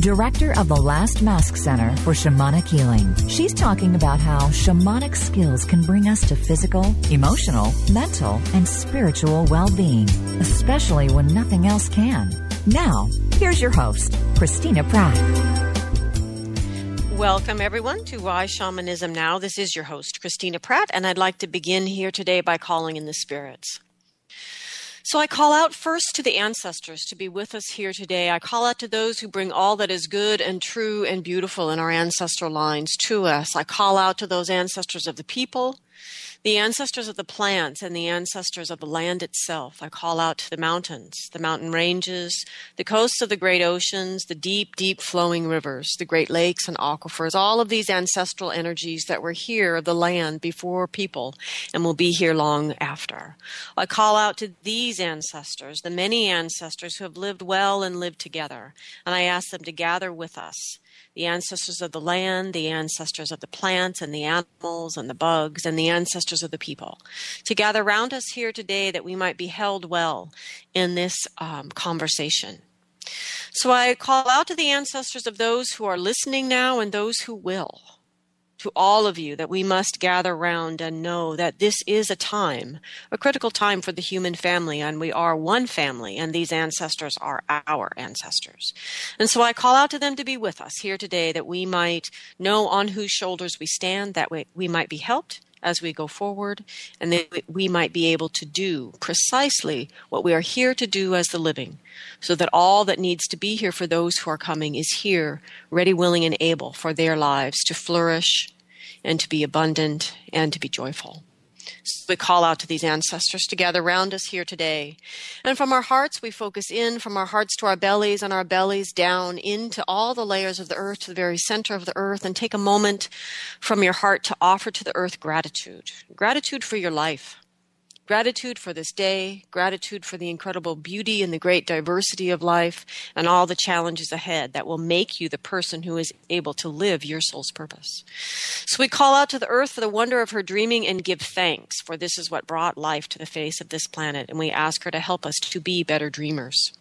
director of the Last Mask Center for Shamanic Healing. She's talking about how shamanic skills can bring us to physical, emotional, mental, and spiritual well being, especially when nothing else can. Now, here's your host, Christina Pratt. Welcome, everyone, to Why Shamanism Now. This is your host, Christina Pratt, and I'd like to begin here today by calling in the spirits. So I call out first to the ancestors to be with us here today. I call out to those who bring all that is good and true and beautiful in our ancestral lines to us. I call out to those ancestors of the people the ancestors of the plants and the ancestors of the land itself. I call out to the mountains, the mountain ranges, the coasts of the great oceans, the deep, deep flowing rivers, the great lakes and aquifers, all of these ancestral energies that were here, the land before people, and will be here long after. I call out to these ancestors, the many ancestors who have lived well and lived together, and I ask them to gather with us the ancestors of the land, the ancestors of the plants and the animals and the bugs, and the ancestors of the people, to gather around us here today that we might be held well in this um, conversation. So I call out to the ancestors of those who are listening now and those who will to all of you that we must gather round and know that this is a time, a critical time for the human family, and we are one family, and these ancestors are our ancestors. And so I call out to them to be with us here today that we might know on whose shoulders we stand, that we, we might be helped as we go forward, and that we might be able to do precisely what we are here to do as the living, so that all that needs to be here for those who are coming is here, ready, willing, and able for their lives to flourish and to be abundant and to be joyful. We call out to these ancestors to gather around us here today. And from our hearts, we focus in, from our hearts to our bellies, and our bellies down into all the layers of the earth, to the very center of the earth, and take a moment from your heart to offer to the earth gratitude. Gratitude for your life Gratitude for this day, gratitude for the incredible beauty and the great diversity of life, and all the challenges ahead that will make you the person who is able to live your soul's purpose. So we call out to the earth for the wonder of her dreaming and give thanks, for this is what brought life to the face of this planet, and we ask her to help us to be better dreamers.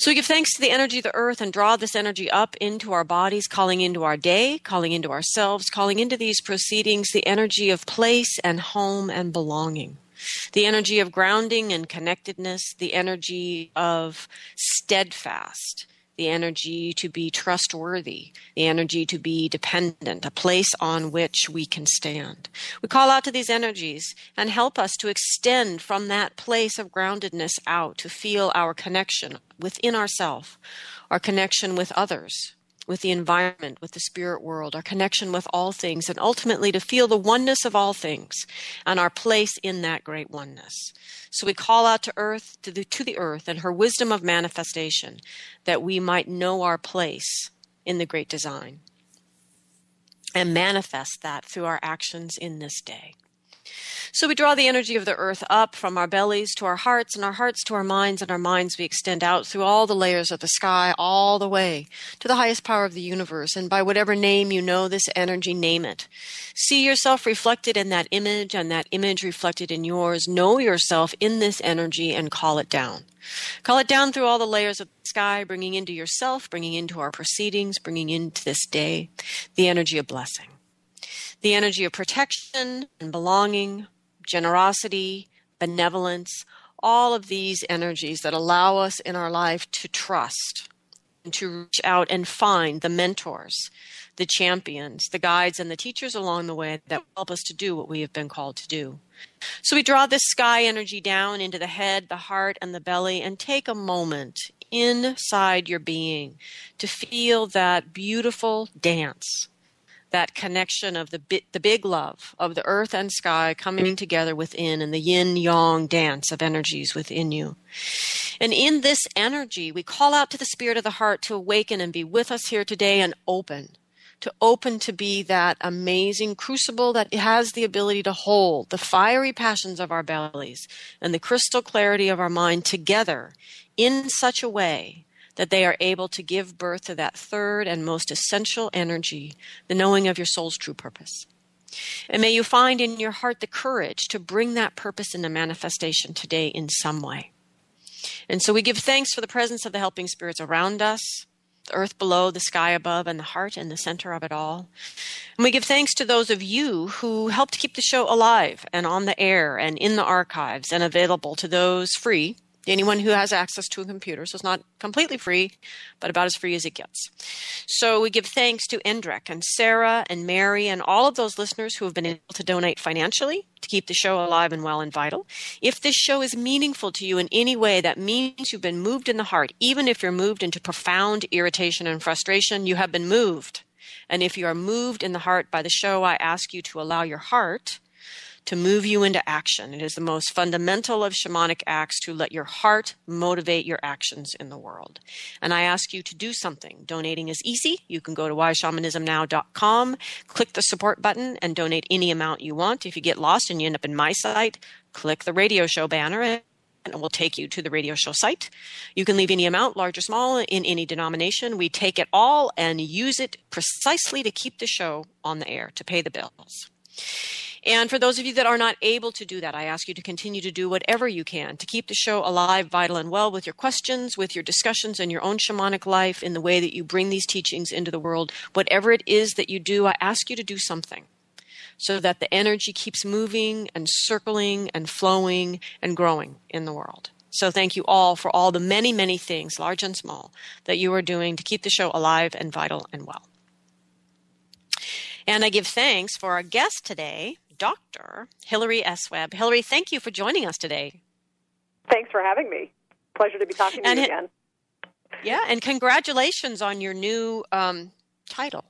So we give thanks to the energy of the earth and draw this energy up into our bodies, calling into our day, calling into ourselves, calling into these proceedings the energy of place and home and belonging. The energy of grounding and connectedness, the energy of steadfast, the energy to be trustworthy, the energy to be dependent, a place on which we can stand. We call out to these energies and help us to extend from that place of groundedness out to feel our connection within ourself, our connection with others, with the environment, with the spirit world, our connection with all things, and ultimately to feel the oneness of all things and our place in that great oneness. So we call out to earth, to the, to the earth and her wisdom of manifestation that we might know our place in the great design and manifest that through our actions in this day. So we draw the energy of the earth up from our bellies to our hearts, and our hearts to our minds, and our minds we extend out through all the layers of the sky, all the way to the highest power of the universe. And by whatever name you know this energy, name it. See yourself reflected in that image, and that image reflected in yours. Know yourself in this energy and call it down. Call it down through all the layers of the sky, bringing into yourself, bringing into our proceedings, bringing into this day the energy of blessing the energy of protection and belonging, generosity, benevolence, all of these energies that allow us in our life to trust and to reach out and find the mentors, the champions, the guides, and the teachers along the way that help us to do what we have been called to do. So we draw this sky energy down into the head, the heart, and the belly, and take a moment inside your being to feel that beautiful dance that connection of the the big love of the earth and sky coming together within and the yin yang dance of energies within you. And in this energy, we call out to the spirit of the heart to awaken and be with us here today and open to open to be that amazing crucible that has the ability to hold the fiery passions of our bellies and the crystal clarity of our mind together in such a way that they are able to give birth to that third and most essential energy, the knowing of your soul's true purpose. And may you find in your heart the courage to bring that purpose into manifestation today in some way. And so we give thanks for the presence of the helping spirits around us, the earth below, the sky above, and the heart in the center of it all. And we give thanks to those of you who helped keep the show alive and on the air and in the archives and available to those free anyone who has access to a computer. So it's not completely free, but about as free as it gets. So we give thanks to Endrek and Sarah and Mary and all of those listeners who have been able to donate financially to keep the show alive and well and vital. If this show is meaningful to you in any way, that means you've been moved in the heart. Even if you're moved into profound irritation and frustration, you have been moved. And if you are moved in the heart by the show, I ask you to allow your heart to move you into action. It is the most fundamental of shamanic acts to let your heart motivate your actions in the world. And I ask you to do something. Donating is easy. You can go to whyshamanismnow.com, click the support button, and donate any amount you want. If you get lost and you end up in my site, click the radio show banner and it will take you to the radio show site. You can leave any amount, large or small, in any denomination. We take it all and use it precisely to keep the show on the air, to pay the bills. And for those of you that are not able to do that, I ask you to continue to do whatever you can to keep the show alive, vital, and well with your questions, with your discussions, and your own shamanic life in the way that you bring these teachings into the world. Whatever it is that you do, I ask you to do something so that the energy keeps moving and circling and flowing and growing in the world. So thank you all for all the many, many things, large and small, that you are doing to keep the show alive and vital and well. And I give thanks for our guest today, Dr. Hillary S. Webb. Hillary, thank you for joining us today. Thanks for having me. Pleasure to be talking to and you it, again. Yeah, and congratulations on your new um, title.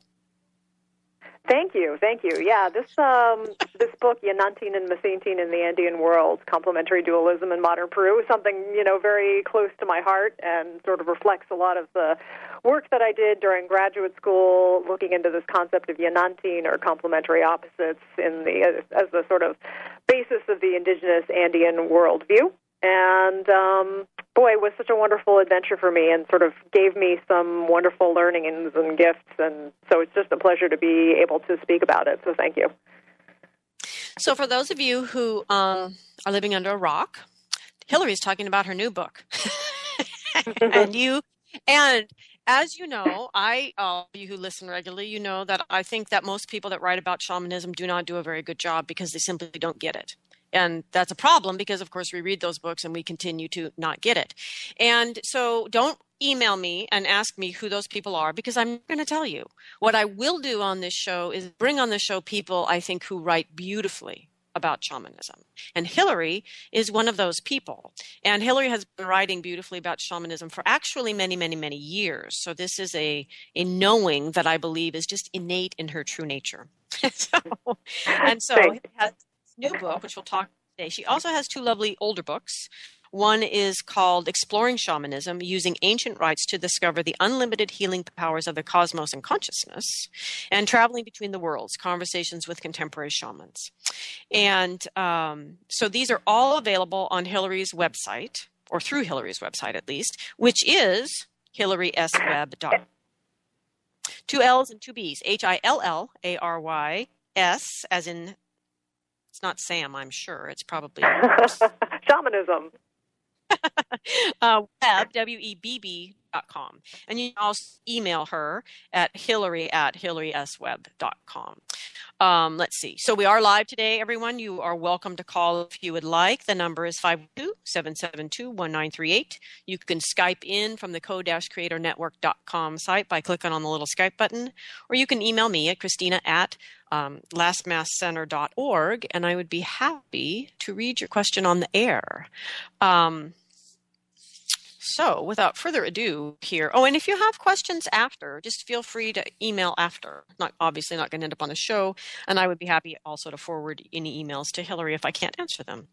Thank you, thank you. Yeah, this um, this book, Yanantin and Masintin in the Andean World: Complementary Dualism in Modern Peru, is something you know very close to my heart, and sort of reflects a lot of the work that I did during graduate school, looking into this concept of Yanantin or complementary opposites in the as the sort of basis of the indigenous Andean worldview. And um, boy, it was such a wonderful adventure for me and sort of gave me some wonderful learnings and gifts. And so it's just a pleasure to be able to speak about it. So thank you. So, for those of you who um, are living under a rock, Hillary's talking about her new book. and you, and as you know, I, all you who listen regularly, you know that I think that most people that write about shamanism do not do a very good job because they simply don't get it. And that's a problem because, of course, we read those books and we continue to not get it. And so don't email me and ask me who those people are because I'm going to tell you. What I will do on this show is bring on the show people I think who write beautifully about shamanism. And Hillary is one of those people. And Hillary has been writing beautifully about shamanism for actually many, many, many years. So this is a, a knowing that I believe is just innate in her true nature. so, and so has new book, which we'll talk today. She also has two lovely older books. One is called Exploring Shamanism Using Ancient Rites to Discover the Unlimited Healing Powers of the Cosmos and Consciousness, and Traveling Between the Worlds Conversations with Contemporary Shamans. And um, so these are all available on Hillary's website, or through Hillary's website at least, which is hillaryswebb.com. Two L's and two B's. H I L L A R Y S, as in it's not Sam, I'm sure. It's probably shamanism. uh, web, W E B B And you can also email her at hillary at hillaryswebb.com. Um, let's see. So we are live today, everyone. You are welcome to call if you would like. The number is 527721938. You can Skype in from the co-creatornetwork.com site by clicking on the little Skype button, or you can email me at Christina at um, lastmaskcenter.org, and I would be happy to read your question on the air. Um, so, without further ado, here. Oh, and if you have questions after, just feel free to email after. Not obviously not going to end up on the show, and I would be happy also to forward any emails to Hillary if I can't answer them.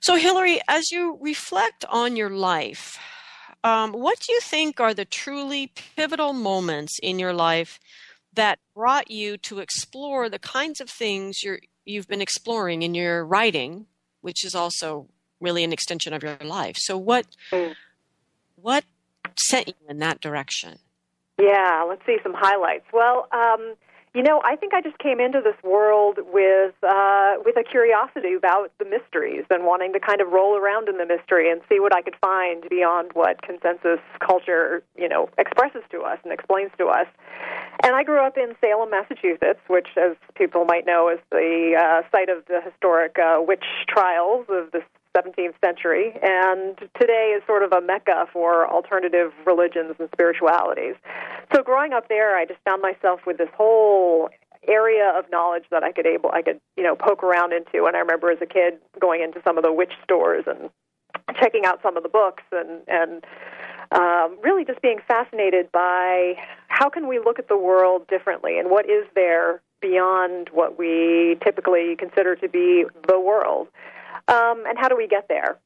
So, Hillary, as you reflect on your life, um, what do you think are the truly pivotal moments in your life that brought you to explore the kinds of things you're, you've been exploring in your writing, which is also really an extension of your life. So what mm. what sent you in that direction? Yeah, let's see some highlights. Well, um, you know, I think I just came into this world with uh, with a curiosity about the mysteries and wanting to kind of roll around in the mystery and see what I could find beyond what consensus culture, you know, expresses to us and explains to us. And I grew up in Salem, Massachusetts, which, as people might know, is the uh, site of the historic uh, witch trials of the 17th century, and today is sort of a mecca for alternative religions and spiritualities. So growing up there, I just found myself with this whole area of knowledge that I could able I could you know poke around into. And I remember as a kid going into some of the witch stores and checking out some of the books and and um, really just being fascinated by how can we look at the world differently and what is there beyond what we typically consider to be the world. Um, and how do we get there?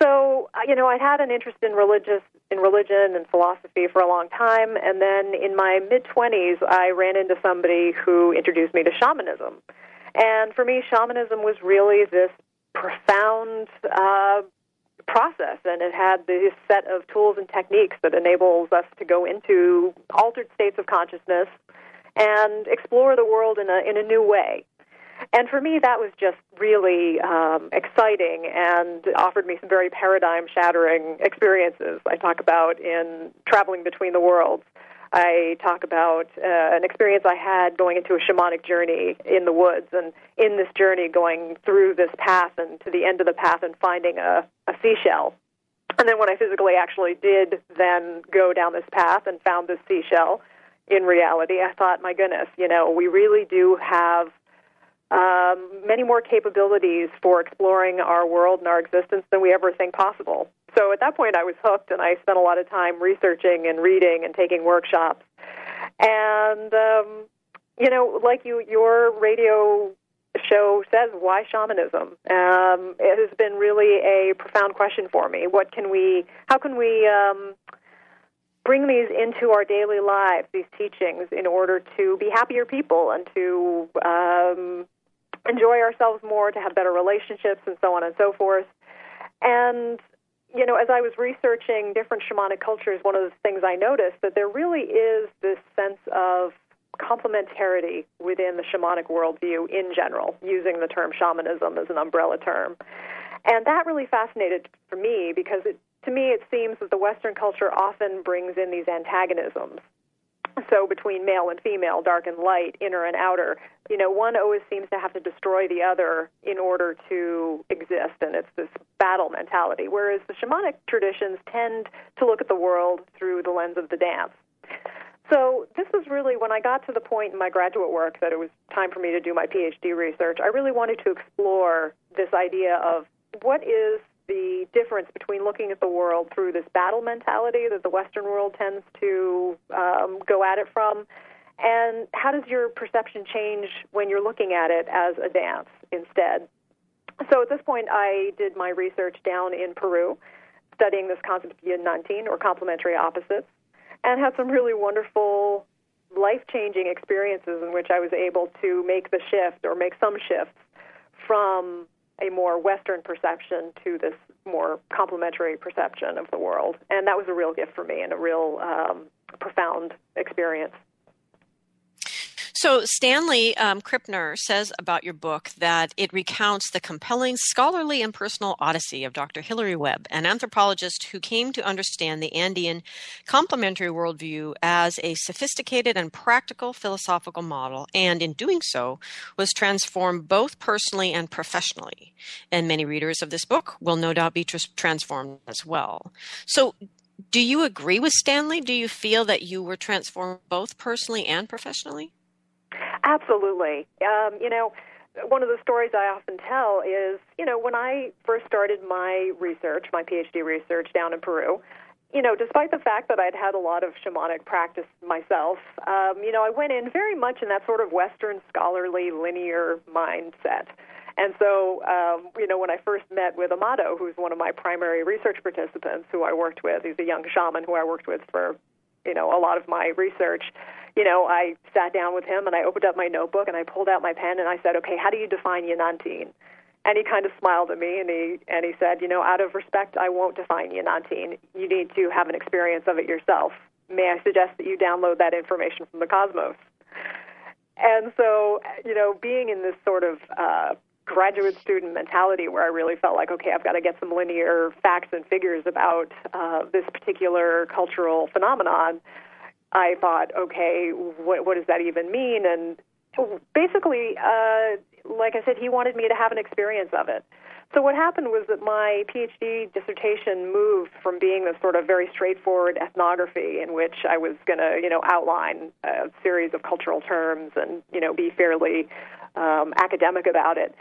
So, uh, you know, I'd had an interest in religious in religion and philosophy for a long time, and then in my mid twenties, I ran into somebody who introduced me to shamanism. And for me, shamanism was really this profound uh, process, and it had this set of tools and techniques that enables us to go into altered states of consciousness and explore the world in a in a new way. And for me, that was just really um, exciting and offered me some very paradigm shattering experiences. I talk about in Traveling Between the Worlds. I talk about uh, an experience I had going into a shamanic journey in the woods, and in this journey, going through this path and to the end of the path and finding a, a seashell. And then when I physically actually did then go down this path and found this seashell, in reality, I thought, my goodness, you know, we really do have um, many more capabilities for exploring our world and our existence than we ever think possible. So at that point, I was hooked, and I spent a lot of time researching and reading and taking workshops. And um, you know, like you, your radio show says, why shamanism? Um, it has been really a profound question for me. What can we? How can we? Um, bring these into our daily lives, these teachings, in order to be happier people and to um, enjoy ourselves more, to have better relationships, and so on and so forth. And you know, as I was researching different shamanic cultures, one of the things I noticed that there really is this sense of complementarity within the shamanic worldview in general, using the term shamanism as an umbrella term. And that really fascinated for me because it, to me it seems that the Western culture often brings in these antagonisms so between male and female, dark and light, inner and outer, you know, one always seems to have to destroy the other in order to exist, and it's this battle mentality. Whereas the shamanic traditions tend to look at the world through the lens of the dance. So this was really when I got to the point in my graduate work that it was time for me to do my PhD research. I really wanted to explore this idea of what is the difference between looking at the world through this battle mentality that the Western world tends to um, go at it from, and how does your perception change when you're looking at it as a dance instead? So at this point, I did my research down in Peru, studying this concept of Yanantin or complementary opposites, and had some really wonderful life changing experiences in which I was able to make the shift or make some shifts from a more Western perception to this more complementary perception of the world. And that was a real gift for me and a real um, profound experience. So, Stanley um, Krippner says about your book that it recounts the compelling scholarly and personal odyssey of Dr. Hillary Webb, an anthropologist who came to understand the Andean complementary worldview as a sophisticated and practical philosophical model, and in doing so, was transformed both personally and professionally. And many readers of this book will no doubt be tr- transformed as well. So, do you agree with Stanley? Do you feel that you were transformed both personally and professionally? Absolutely. Um, you know, one of the stories I often tell is, you know, when I first started my research, my PhD research down in Peru, you know, despite the fact that I'd had a lot of shamanic practice myself, um, you know, I went in very much in that sort of Western scholarly linear mindset. And so, um, you know, when I first met with Amado, who's one of my primary research participants who I worked with, he's a young shaman who I worked with for, you know, a lot of my research, you know, I sat down with him and I opened up my notebook and I pulled out my pen and I said, okay, how do you define Yanantin? And he kind of smiled at me and he and he said, you know, out of respect, I won't define Yanantin. You need to have an experience of it yourself. May I suggest that you download that information from the cosmos? And so, you know, being in this sort of uh, graduate student mentality where I really felt like, okay, I've got to get some linear facts and figures about uh, this particular cultural phenomenon. I thought, okay, what, what does that even mean? And basically, uh, like I said, he wanted me to have an experience of it. So what happened was that my PhD dissertation moved from being this sort of very straightforward ethnography in which I was going to, you know, outline a series of cultural terms and, you know, be fairly um, academic about it.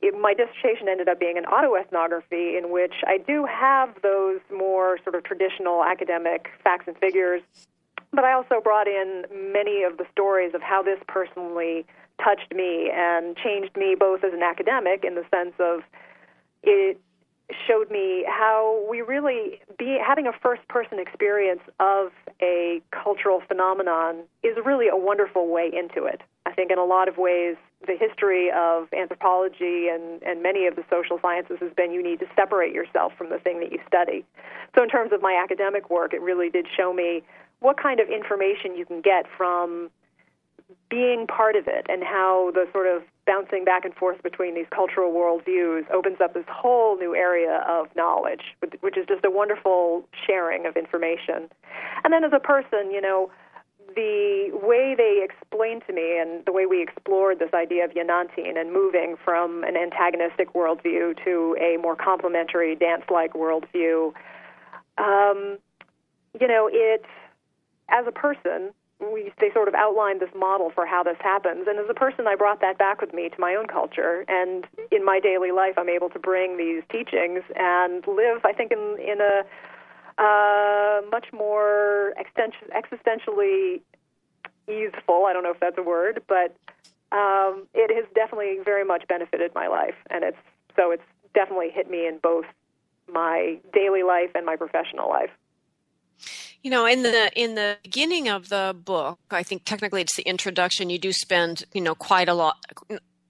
it. My dissertation ended up being an autoethnography in which I do have those more sort of traditional academic facts and figures, but I also brought in many of the stories of how this personally touched me and changed me both as an academic in the sense of it showed me how we really be having a first person experience of a cultural phenomenon is really a wonderful way into it. I think in a lot of ways the history of anthropology and, and many of the social sciences has been you need to separate yourself from the thing that you study. So in terms of my academic work, it really did show me what kind of information you can get from being part of it and how the sort of bouncing back and forth between these cultural worldviews opens up this whole new area of knowledge, which is just a wonderful sharing of information. And then as a person, you know, the way they explained to me and the way we explored this idea of Yanantin and moving from an antagonistic worldview to a more complementary dance-like worldview, um, you know, it, as a person, we they sort of outlined this model for how this happens. And as a person I brought that back with me to my own culture. And in my daily life I'm able to bring these teachings and live I think in in a uh, much more existentially easeful I don't know if that's a word but um, it has definitely very much benefited my life. And it's so it's definitely hit me in both my daily life and my professional life you know, in the in the beginning of the book, I think technically it's the introduction. You do spend, you know, quite a lot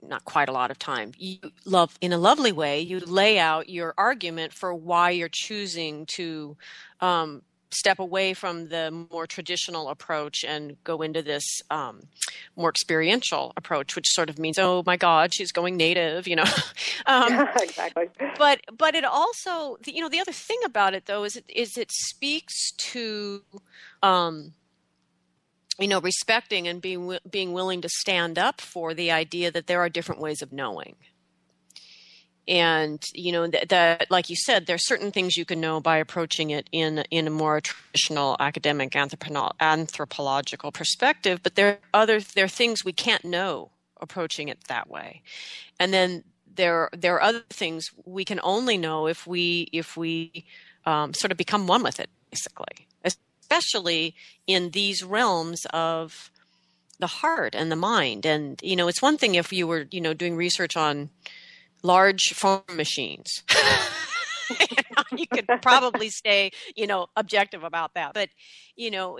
not quite a lot of time. You love in a lovely way. You lay out your argument for why you're choosing to um, step away from the more traditional approach and go into this um, more experiential approach, which sort of means, oh my God, she's going native, you know. um, exactly. But but it also, you know, the other thing about it though is it, is it speaks to. Um, you know, respecting and being being willing to stand up for the idea that there are different ways of knowing and you know that, like you said there's certain things you can know by approaching it in in a more traditional academic anthropo- anthropological perspective but there are other there are things we can't know approaching it that way. And then there there are other things we can only know if we if we um, sort of become one with it basically especially in these realms of the heart and the mind. And you know it's one thing if you were you know doing research on large farm machines. you could probably stay, you know, objective about that. But, you know,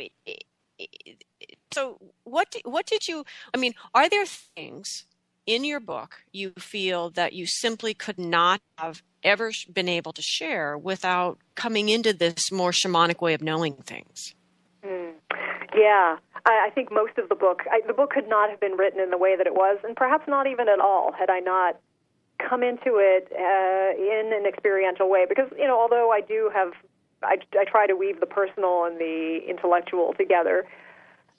so what what did you I mean, are there things in your book you feel that you simply could not have ever been able to share without coming into this more shamanic way of knowing things? Mm. Yeah, I, I think most of the book, I, the book could not have been written in the way that it was, and perhaps not even at all, had I not come into it uh, in an experiential way. Because you know although I do have I, I try to weave the personal and the intellectual together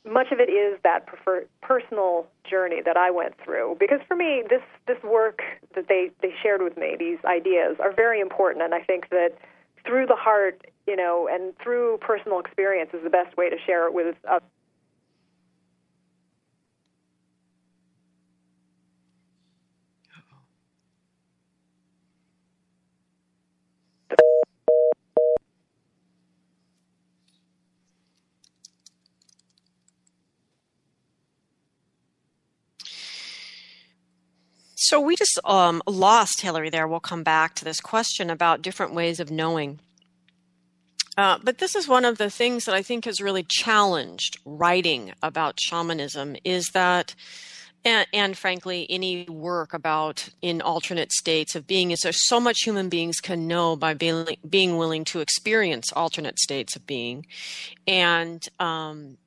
much of it is that prefer- personal journey that I went through. Because for me this this work that they they shared with me these ideas are very important. And I think that through the heart you know and through personal experience is the best way to share it with others So we just um, lost Hillary there. We'll come back to this question about different ways of knowing. Uh, but this is one of the things that I think has really challenged writing about shamanism is that, and, and, frankly, any work about in alternate states of being is there's so much human beings can know by being, being willing to experience alternate states of being. And, um,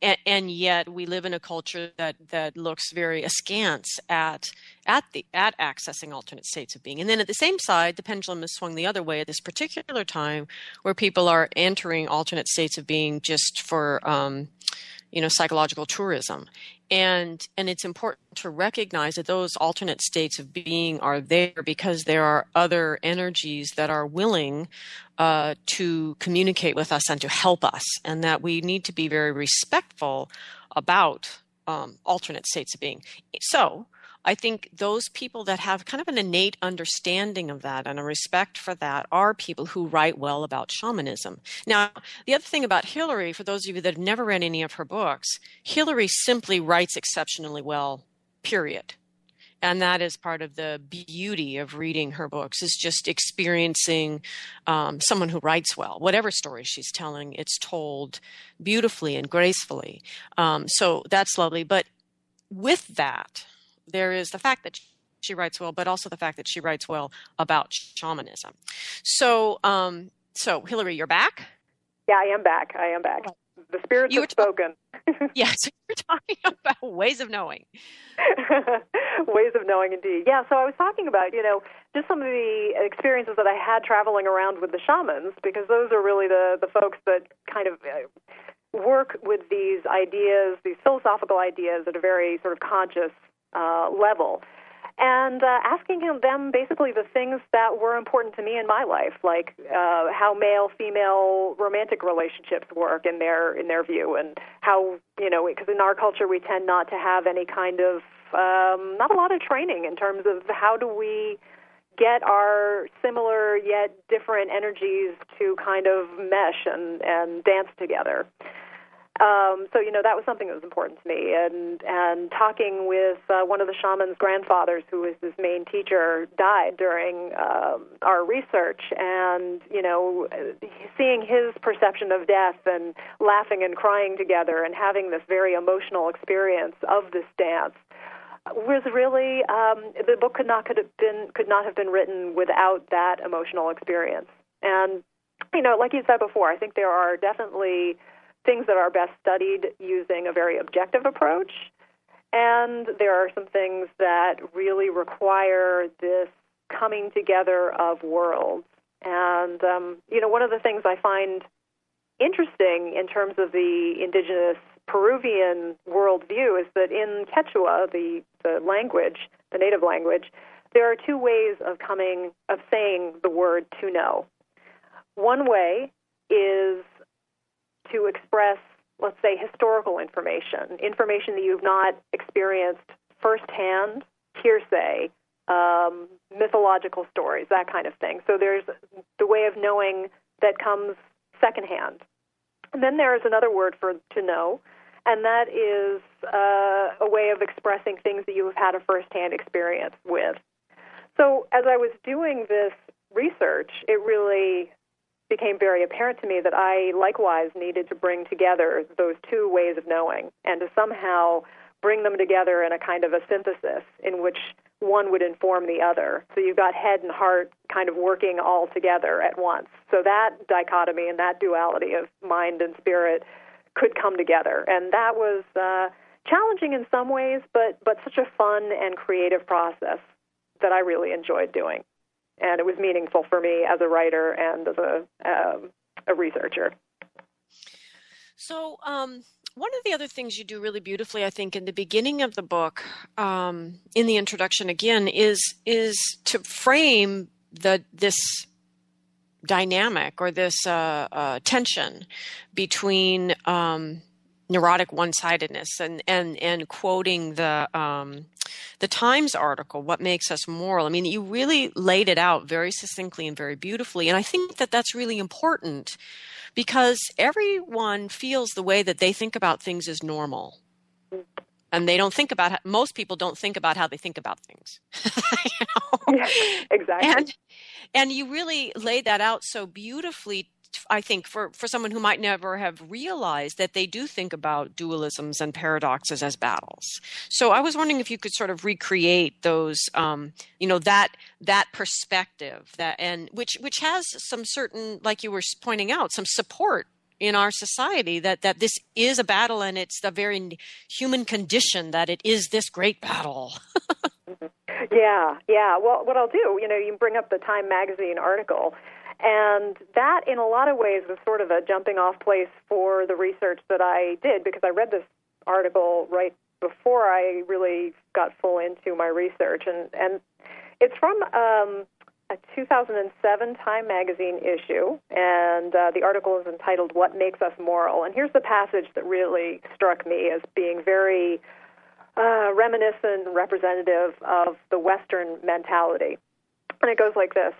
and, and, yet we live in a culture that that looks very askance at at the at accessing alternate states of being. And then at the same side the pendulum is swung the other way at this particular time where people are entering alternate states of being just for um, you know psychological tourism. And and it's important to recognize that those alternate states of being are there because there are other energies that are willing uh, to communicate with us and to help us and that we need to be very respectful about um, alternate states of being. So I think those people that have kind of an innate understanding of that and a respect for that are people who write well about shamanism. Now, the other thing about Hillary, for those of you that have never read any of her books, Hillary simply writes exceptionally well, period. And that is part of the beauty of reading her books is just experiencing um, someone who writes well. Whatever story she's telling, it's told beautifully and gracefully. Um, so that's lovely. But with that, there is the fact that she writes well, but also the fact that she writes well about shamanism. So, um, so Hillary, you're back. Yeah, I am back. I am back. The spirits you have ta- spoken. yes, you're talking about ways of knowing. ways of knowing, indeed. Yeah. So I was talking about, you know, just some of the experiences that I had traveling around with the shamans, because those are really the the folks that kind of. Uh, work with these ideas, these philosophical ideas at a very sort of conscious uh, level. And uh, asking him them basically the things that were important to me in my life, like uh, how male-female romantic relationships work in their in their view, and how you know because in our culture we tend not to have any kind of um, not a lot of training in terms of how do we get our similar yet different energies to kind of mesh and and dance together. Um, so you know that was something that was important to me, and and talking with uh, one of the shaman's grandfathers, who was his main teacher, died during um, our research, and you know seeing his perception of death and laughing and crying together and having this very emotional experience of this dance was really um, the book could not could have been could not have been written without that emotional experience, and you know like you said before, I think there are definitely things that are best studied using a very objective approach. And there are some things that really require this coming together of worlds. And, um, you know, one of the things I find interesting in terms of the indigenous Peruvian worldview is that in Quechua, the, the language, the native language, there are two ways of coming, of saying the word to know. One way is to express, let's say, historical information, information that you've not experienced firsthand, hearsay, um, mythological stories, that kind of thing. So there's the way of knowing that comes secondhand. And then there is another word for to know, and that is uh, a way of expressing things that you have had a firsthand experience with. So as I was doing this research, it really became very apparent to me that I likewise needed to bring together those two ways of knowing and to somehow bring them together in a kind of a synthesis in which one would inform the other. So you've got head and heart kind of working all together at once. So that dichotomy and that duality of mind and spirit could come together. And that was uh, challenging in some ways, but, but such a fun and creative process that I really enjoyed doing and it was meaningful for me as a writer and as a um, a researcher. So, um, one of the other things you do really beautifully, I think, in the beginning of the book, um, in the introduction again, is is to frame the this dynamic or this uh, uh, tension between um, neurotic one-sidedness and and and quoting the um, the Times article, "What Makes Us Moral." I mean, you really laid it out very succinctly and very beautifully, and I think that that's really important because everyone feels the way that they think about things is normal. And they don't think about how, most people don't think about how they think about things. you know? yeah, exactly. And and you really laid that out so beautifully I think for, for someone who might never have realized that they do think about dualisms and paradoxes as battles. So I was wondering if you could sort of recreate those, um, you know, that that perspective that and which which has some certain, like you were pointing out, some support in our society that that this is a battle and it's the very human condition that it is this great battle. yeah, yeah. Well, what I'll do, you know, you bring up the Time magazine article and that, in a lot of ways, was sort of a jumping off place for the research that I did because I read this article right before I really got full into my research. And, and it's from um, a 2007 Time magazine issue, and uh, the article is entitled What Makes Us Moral. And here's the passage that really struck me as being very uh, reminiscent and representative of the Western mentality. And it goes like this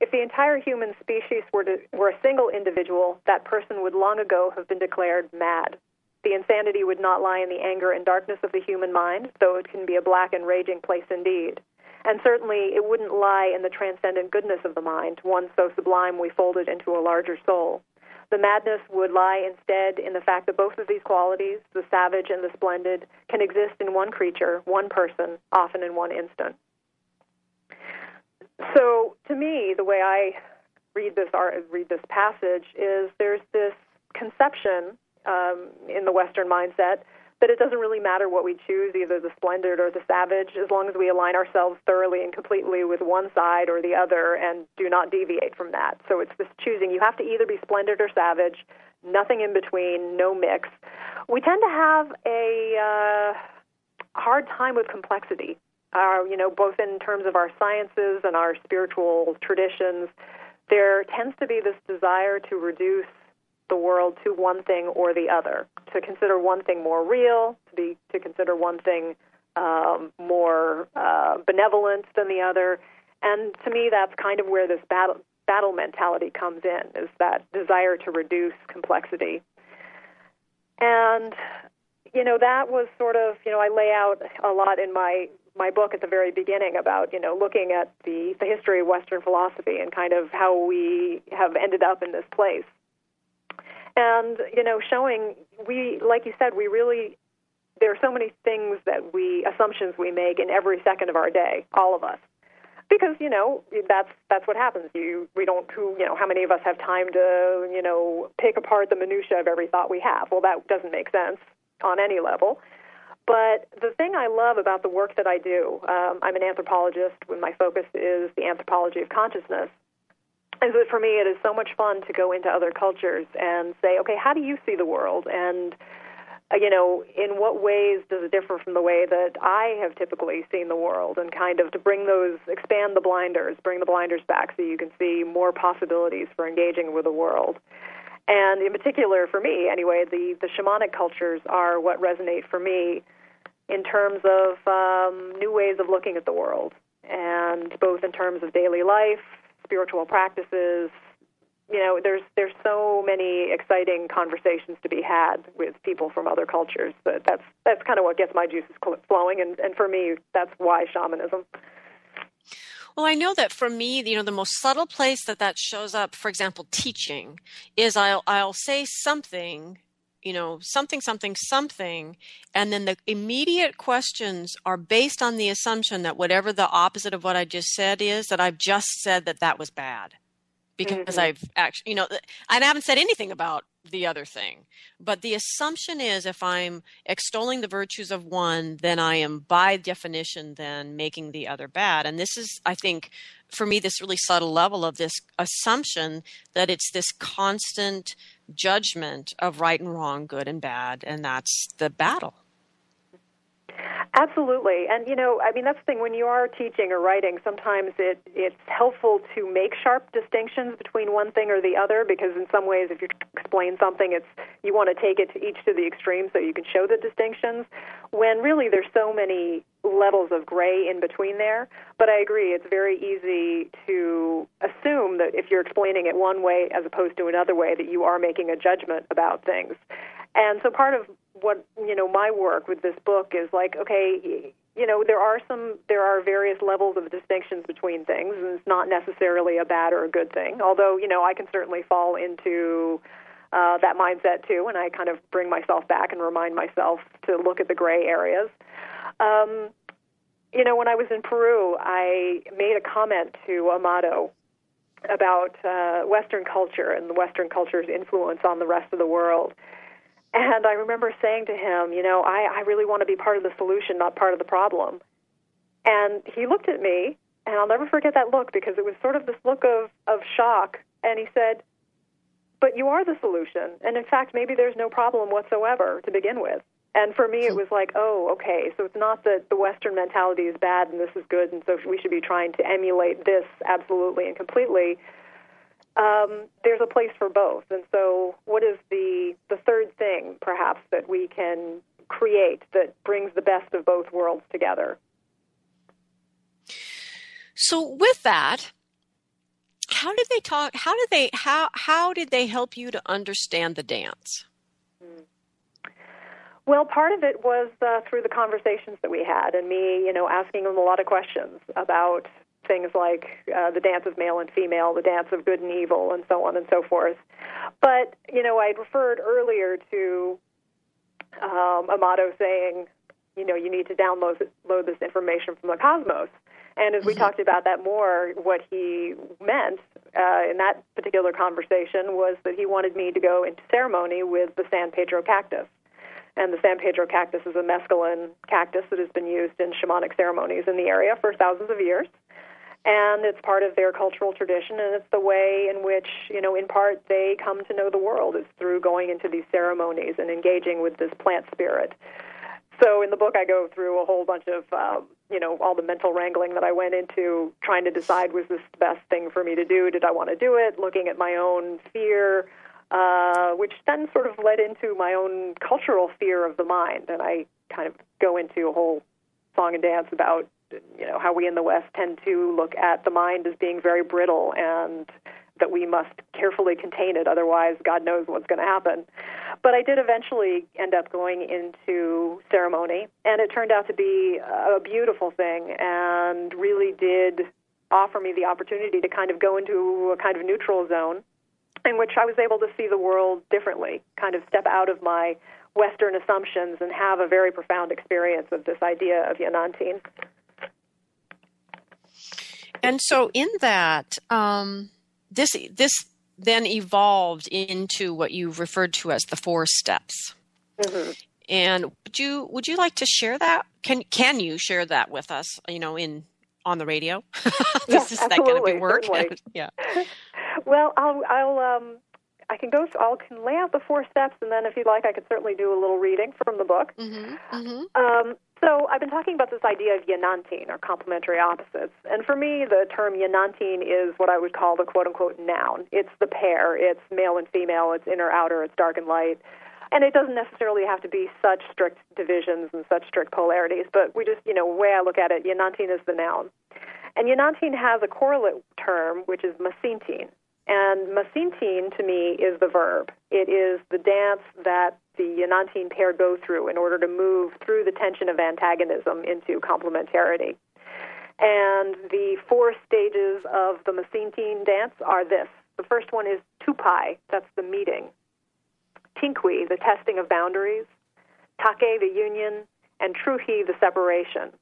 if the entire human species were, to, were a single individual, that person would long ago have been declared mad. The insanity would not lie in the anger and darkness of the human mind, though it can be a black and raging place indeed. And certainly it wouldn't lie in the transcendent goodness of the mind, one so sublime we fold it into a larger soul. The madness would lie instead in the fact that both of these qualities, the savage and the splendid, can exist in one creature, one person, often in one instant. So, to me, the way I read this art, read this passage is there's this conception um, in the Western mindset that it doesn't really matter what we choose, either the splendid or the savage, as long as we align ourselves thoroughly and completely with one side or the other and do not deviate from that. So it's this choosing. You have to either be splendid or savage, nothing in between, no mix. We tend to have a uh, hard time with complexity uh, you know, both in terms of our sciences and our spiritual traditions, there tends to be this desire to reduce the world to one thing or the other, to consider one thing more real, to be to consider one thing um, more uh, benevolent than the other, and to me, that's kind of where this battle battle mentality comes in, is that desire to reduce complexity. And you know, that was sort of, you know, I lay out a lot in my my book at the very beginning about you know looking at the the history of Western philosophy and kind of how we have ended up in this place, and you know showing we like you said we really there are so many things that we assumptions we make in every second of our day, all of us. Because you know that's that's what happens. You we don't who you know how many of us have time to you know pick apart the minutia of every thought we have. Well, that doesn't make sense on any level. But the thing I love about the work that I do, um, I'm an anthropologist when my focus is the anthropology of consciousness, is that for me it is so much fun to go into other cultures and say, okay, how do you see the world? And, uh, you know, in what ways does it differ from the way that I have typically seen the world? And kind of to bring those, expand the blinders, bring the blinders back so you can see more possibilities for engaging with the world. And in particular, for me anyway, the, the shamanic cultures are what resonate for me in terms of um, new ways of looking at the world, and both in terms of daily life, spiritual practices. You know, there's there's so many exciting conversations to be had with people from other cultures. But that's that's kind of what gets my juices flowing, and and for me, that's why shamanism. Well, I know that for me, you know, the most subtle place that that shows up, for example, teaching, is I'll I'll say something you know, something, something, something. And then the immediate questions are based on the assumption that whatever the opposite of what I just said is, that I've just said that that was bad. Because mm-hmm. I've actually, you know, I haven't said anything about the other thing. But the assumption is if I'm extolling the virtues of one, then I am by definition then making the other bad. And this is, I think, for me, this really subtle level of this assumption that it's this constant judgment of right and wrong, good and bad, and that's the battle. Absolutely. And you know, I mean that's the thing when you are teaching or writing, sometimes it it's helpful to make sharp distinctions between one thing or the other because in some ways if you explain something it's you want to take it to each to the extreme so you can show the distinctions when really there's so many levels of gray in between there. But I agree, it's very easy to assume that if you're explaining it one way as opposed to another way that you are making a judgment about things. And so part of what you know my work with this book is like okay you know, there are some, there are various levels of distinctions between things, and it's not necessarily a bad or a good thing. Although, you know, I can certainly fall into uh, that mindset too, and I kind of bring myself back and remind myself to look at the gray areas. Um, you know, when I was in Peru, I made a comment to Amado about uh, Western culture and the Western culture's influence on the rest of the world. And I remember saying to him, you know, I, I really want to be part of the solution, not part of the problem. And he looked at me, and I'll never forget that look because it was sort of this look of, of shock. And he said, But you are the solution. And in fact, maybe there's no problem whatsoever to begin with. And for me, it was like, oh, okay, so it's not that the Western mentality is bad and this is good, and so we should be trying to emulate this absolutely and completely um, there's a place for both. And so, what is the the third thing, perhaps, that we can create that brings the best of both worlds together? So, with that, how did they talk? How did they how how did they help you to understand the dance? Hmm. Well, part of it was uh, through the conversations that we had, and me, you know, asking them a lot of questions about things like uh, the dance of male and female, the dance of good and evil, and so on and so forth. But, you know, I referred earlier to um, Amado saying, you know, you need to download load this information from the cosmos. And as we mm-hmm. talked about that more, what he meant uh, in that particular conversation was that he wanted me to go into ceremony with the San Pedro cactus. And the San Pedro cactus is a mescaline cactus that has been used in shamanic ceremonies in the area for thousands of years and it's part of their cultural tradition and it's the way in which you know in part they come to know the world. Is through going into these ceremonies and engaging with this plant spirit. So in the book i go through a whole bunch of um, you know all the mental wrangling that i went into trying to decide was this the best thing for me to do? Did i want to do it? Looking at my own fear uh, which then sort of led into my own cultural fear of the mind. And i kind of go into a whole song and dance about you know how we in the West tend to look at the mind as being very brittle and that we must carefully contain it, otherwise God knows what's going to happen. But I did eventually end up going into ceremony, and it turned out to be a beautiful thing, and really did offer me the opportunity to kind of go into a kind of neutral zone in which I was able to see the world differently, kind of step out of my Western assumptions and have a very profound experience of this idea of Yanantin. And so, in that, um, this this then evolved into what you've referred to as the four steps. Mm-hmm. And would you would you like to share that? Can can you share that with us? You know, in on the radio. this is that going to be work? yeah. Well, I'll I'll um I can go. I can lay out the four steps, and then if you'd like, I could certainly do a little reading from the book. Mm-hmm, mm-hmm. Um, so I've been talking about this idea of yanantin, or complementary opposites. And for me, the term yanantin is what I would call the quote unquote noun. It's the pair, it's male and female, it's inner, outer, it's dark and light. And it doesn't necessarily have to be such strict divisions and such strict polarities, but we just, you know, the way I look at it, yanantin is the noun. And yanantin has a correlate term, which is masintin. And masintin to me is the verb. It is the dance that the Yanantin pair go through in order to move through the tension of antagonism into complementarity. And the four stages of the Masintin dance are this. The first one is Tupay, that's the meeting. Tinkuy, the testing of boundaries. Take, the union. And Truhi, the separation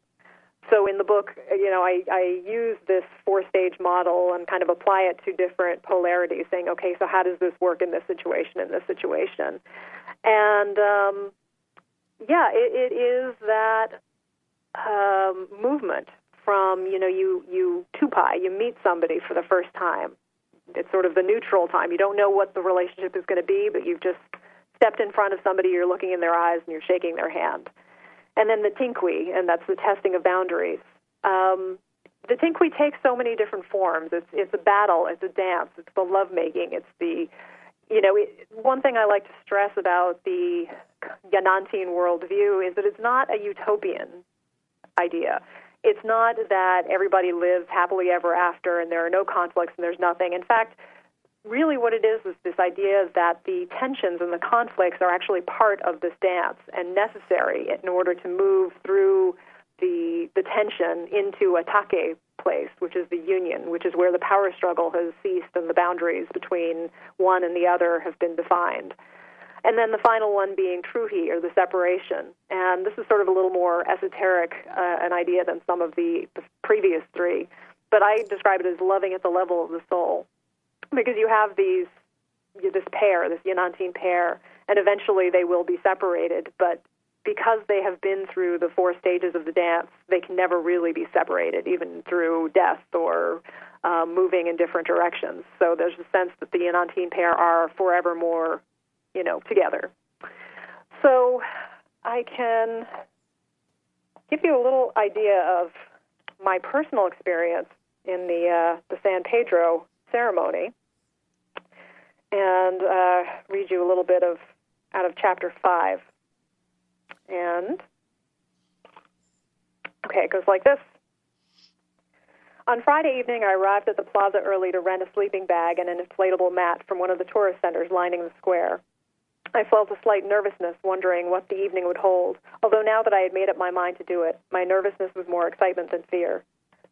so in the book, you know, I, I use this four stage model and kind of apply it to different polarities, saying, okay, so how does this work in this situation, in this situation? And um, yeah, it, it is that um, movement from, you know, you, you tupay, you meet somebody for the first time. It's sort of the neutral time. You don't know what the relationship is going to be, but you've just stepped in front of somebody, you're looking in their eyes, and you're shaking their hand and then the tinkuy, and that's the testing of boundaries. Um, the tinkuy takes so many different forms. It's it's a battle, it's a dance, it's the lovemaking, it's the you know it, one thing I like to stress about the Yanantin worldview is that it's not a utopian idea. It's not that everybody lives happily ever after and there are no conflicts and there's nothing. In fact, really what it is is this idea that the tensions and the conflicts are actually part of this dance and necessary in order to move through the the tension into a take place, which is the union, which is where the power struggle has ceased and the boundaries between one and the other have been defined. And then the final one being truhi, or the separation. And this is sort of a little more esoteric uh, an idea than some of the, the previous three. But I describe it as loving at the level of the soul. Because you have these this pair, this Yanantin pair, and eventually they will be separated. But because they have been through the four stages of the dance, they can never really be separated, even through death or um, moving in different directions. So there's a sense that the Yanantin pair are forevermore you know, together. So I can give you a little idea of my personal experience in the uh, the San Pedro ceremony, and uh, read you a little bit of out of chapter five. And okay, it goes like this. On Friday evening, I arrived at the plaza early to rent a sleeping bag and an inflatable mat from one of the tourist centers lining the square. I felt a slight nervousness, wondering what the evening would hold, although now that I had made up my mind to do it, my nervousness was more excitement than fear.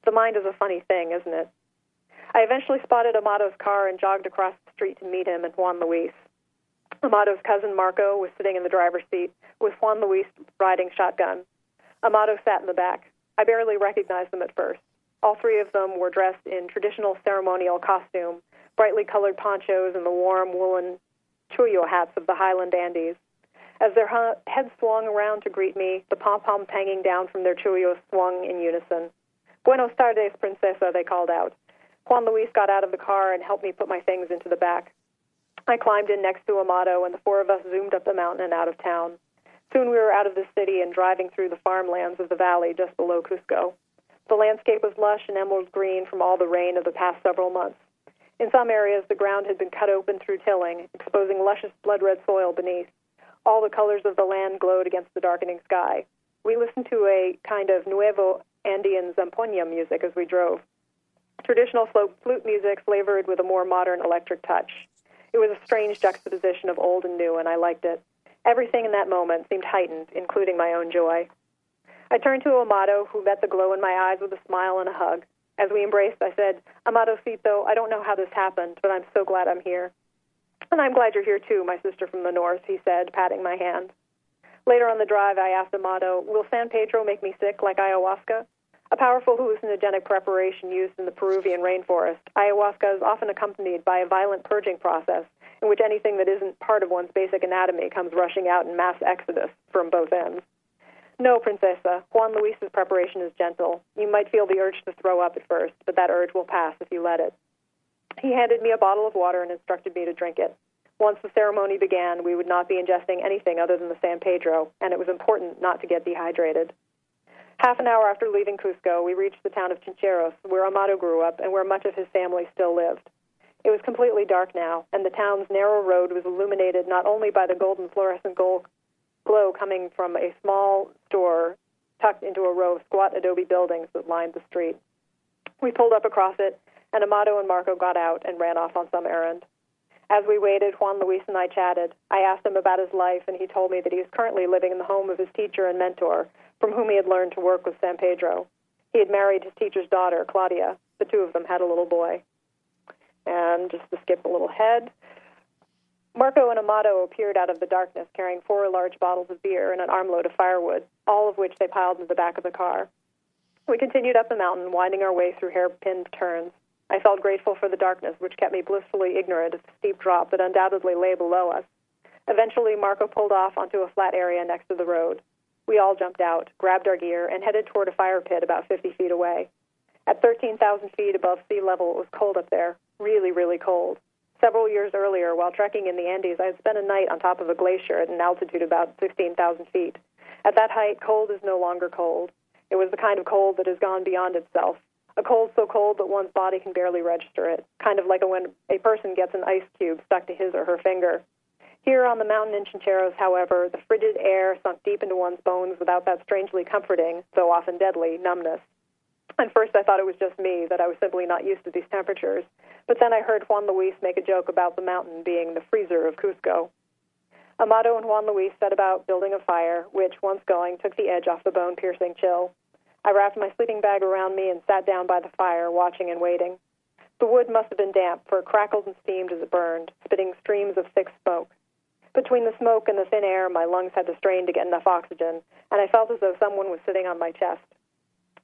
The mind is a funny thing, isn't it? I eventually spotted Amado's car and jogged across the street to meet him and Juan Luis. Amado's cousin Marco was sitting in the driver's seat, with Juan Luis riding shotgun. Amado sat in the back. I barely recognized them at first. All three of them were dressed in traditional ceremonial costume, brightly colored ponchos and the warm woolen Chullo hats of the Highland Andes. As their heads swung around to greet me, the pom poms hanging down from their Chullos swung in unison. Buenos tardes, princesa, they called out. Juan Luis got out of the car and helped me put my things into the back. I climbed in next to Amado, and the four of us zoomed up the mountain and out of town. Soon we were out of the city and driving through the farmlands of the valley just below Cusco. The landscape was lush and emerald green from all the rain of the past several months. In some areas, the ground had been cut open through tilling, exposing luscious blood red soil beneath. All the colors of the land glowed against the darkening sky. We listened to a kind of Nuevo Andean zampoña music as we drove. Traditional flute music flavored with a more modern electric touch. It was a strange juxtaposition of old and new, and I liked it. Everything in that moment seemed heightened, including my own joy. I turned to Amado, who met the glow in my eyes with a smile and a hug. As we embraced, I said, Amadocito, I don't know how this happened, but I'm so glad I'm here. And I'm glad you're here too, my sister from the north, he said, patting my hand. Later on the drive, I asked Amado, Will San Pedro make me sick like ayahuasca? A powerful hallucinogenic preparation used in the Peruvian rainforest, ayahuasca is often accompanied by a violent purging process in which anything that isn't part of one's basic anatomy comes rushing out in mass exodus from both ends. No, Princesa. Juan Luis's preparation is gentle. You might feel the urge to throw up at first, but that urge will pass if you let it. He handed me a bottle of water and instructed me to drink it. Once the ceremony began, we would not be ingesting anything other than the San Pedro, and it was important not to get dehydrated. Half an hour after leaving Cusco, we reached the town of Chincheros, where Amado grew up and where much of his family still lived. It was completely dark now, and the town's narrow road was illuminated not only by the golden fluorescent gold glow coming from a small store tucked into a row of squat adobe buildings that lined the street. We pulled up across it, and Amado and Marco got out and ran off on some errand. As we waited, Juan Luis and I chatted. I asked him about his life, and he told me that he is currently living in the home of his teacher and mentor, from whom he had learned to work with San Pedro. He had married his teacher's daughter, Claudia. The two of them had a little boy. And just to skip a little head, Marco and Amado appeared out of the darkness carrying four large bottles of beer and an armload of firewood, all of which they piled into the back of the car. We continued up the mountain, winding our way through hairpin turns. I felt grateful for the darkness, which kept me blissfully ignorant of the steep drop that undoubtedly lay below us. Eventually, Marco pulled off onto a flat area next to the road. We all jumped out, grabbed our gear, and headed toward a fire pit about 50 feet away. At 13,000 feet above sea level, it was cold up there, really, really cold. Several years earlier, while trekking in the Andes, I had spent a night on top of a glacier at an altitude about 16,000 feet. At that height, cold is no longer cold. It was the kind of cold that has gone beyond itself. A cold so cold that one's body can barely register it, kind of like when a person gets an ice cube stuck to his or her finger. Here on the mountain in Chincheros, however, the frigid air sunk deep into one's bones without that strangely comforting, though often deadly, numbness. At first, I thought it was just me, that I was simply not used to these temperatures. But then I heard Juan Luis make a joke about the mountain being the freezer of Cusco. Amado and Juan Luis set about building a fire, which, once going, took the edge off the bone piercing chill. I wrapped my sleeping bag around me and sat down by the fire, watching and waiting. The wood must have been damp, for it crackled and steamed as it burned, spitting streams of thick smoke. Between the smoke and the thin air, my lungs had to strain to get enough oxygen, and I felt as though someone was sitting on my chest.